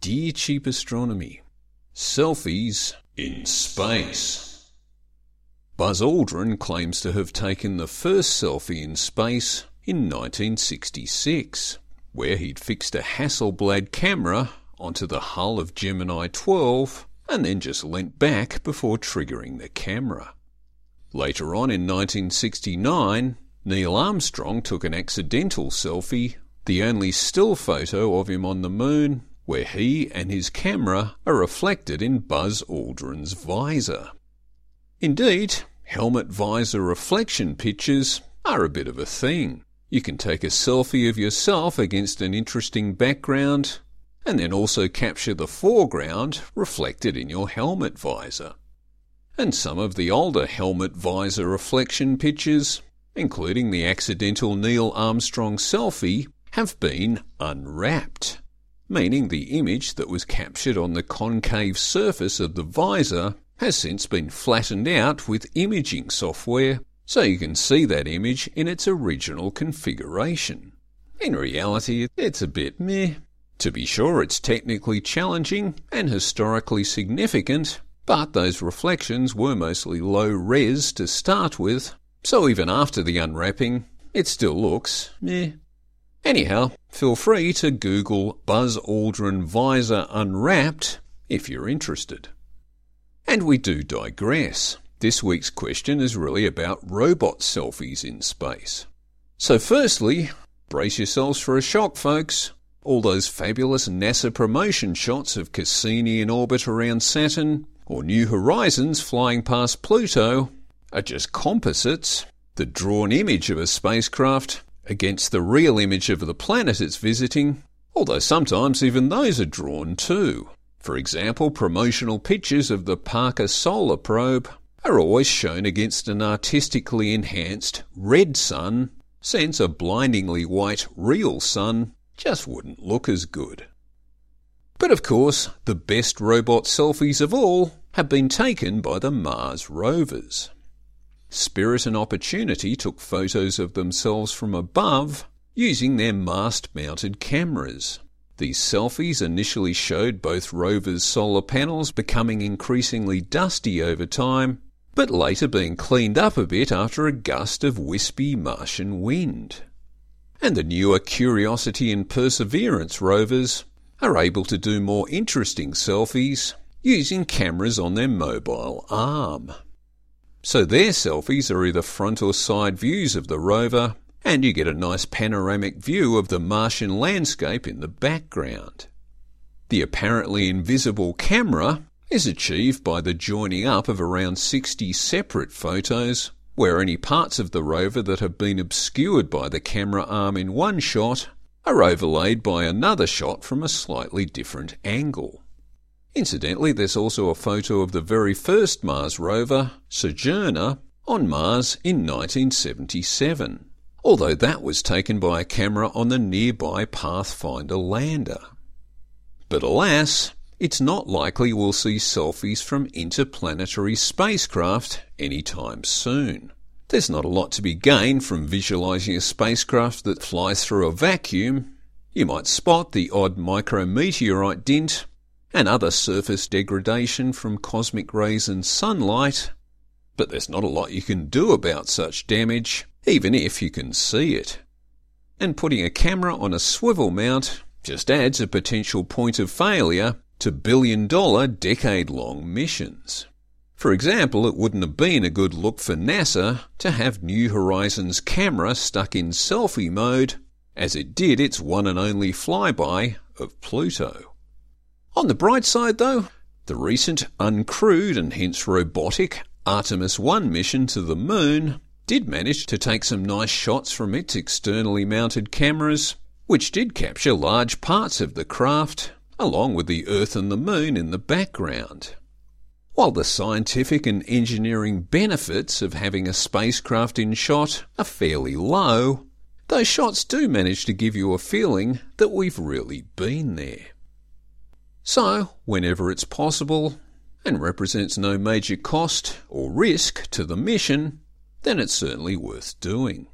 Dear Cheap Astronomy, Selfies in Space. Buzz Aldrin claims to have taken the first selfie in space in 1966, where he'd fixed a Hasselblad camera onto the hull of Gemini 12 and then just leant back before triggering the camera. Later on in 1969, Neil Armstrong took an accidental selfie, the only still photo of him on the moon, where he and his camera are reflected in Buzz Aldrin's visor. Indeed, helmet visor reflection pictures are a bit of a thing. You can take a selfie of yourself against an interesting background and then also capture the foreground reflected in your helmet visor. And some of the older helmet visor reflection pictures including the accidental Neil Armstrong selfie, have been unwrapped, meaning the image that was captured on the concave surface of the visor has since been flattened out with imaging software so you can see that image in its original configuration. In reality, it's a bit meh. To be sure, it's technically challenging and historically significant, but those reflections were mostly low res to start with, so even after the unwrapping, it still looks meh. Anyhow, feel free to Google Buzz Aldrin Visor Unwrapped if you're interested. And we do digress. This week's question is really about robot selfies in space. So, firstly, brace yourselves for a shock, folks. All those fabulous NASA promotion shots of Cassini in orbit around Saturn, or New Horizons flying past Pluto, are just composites, the drawn image of a spacecraft against the real image of the planet it's visiting, although sometimes even those are drawn too. For example, promotional pictures of the Parker Solar Probe are always shown against an artistically enhanced red sun, since a blindingly white real sun just wouldn't look as good. But of course, the best robot selfies of all have been taken by the Mars rovers. Spirit and Opportunity took photos of themselves from above using their mast mounted cameras. These selfies initially showed both rovers' solar panels becoming increasingly dusty over time, but later being cleaned up a bit after a gust of wispy Martian wind. And the newer Curiosity and Perseverance rovers are able to do more interesting selfies using cameras on their mobile arm. So their selfies are either front or side views of the rover, and you get a nice panoramic view of the Martian landscape in the background. The apparently invisible camera is achieved by the joining up of around 60 separate photos, where any parts of the rover that have been obscured by the camera arm in one shot are overlaid by another shot from a slightly different angle. Incidentally, there's also a photo of the very first Mars rover, Sojourner, on Mars in 1977, although that was taken by a camera on the nearby Pathfinder lander. But alas, it's not likely we'll see selfies from interplanetary spacecraft anytime soon. There's not a lot to be gained from visualizing a spacecraft that flies through a vacuum. You might spot the odd micrometeorite dint and other surface degradation from cosmic rays and sunlight, but there's not a lot you can do about such damage, even if you can see it. And putting a camera on a swivel mount just adds a potential point of failure to billion dollar, decade long missions. For example, it wouldn't have been a good look for NASA to have New Horizons' camera stuck in selfie mode as it did its one and only flyby of Pluto. On the bright side, though, the recent uncrewed and hence robotic Artemis 1 mission to the moon did manage to take some nice shots from its externally mounted cameras, which did capture large parts of the craft, along with the Earth and the Moon in the background. While the scientific and engineering benefits of having a spacecraft in shot are fairly low, those shots do manage to give you a feeling that we've really been there. So, whenever it's possible and represents no major cost or risk to the mission, then it's certainly worth doing.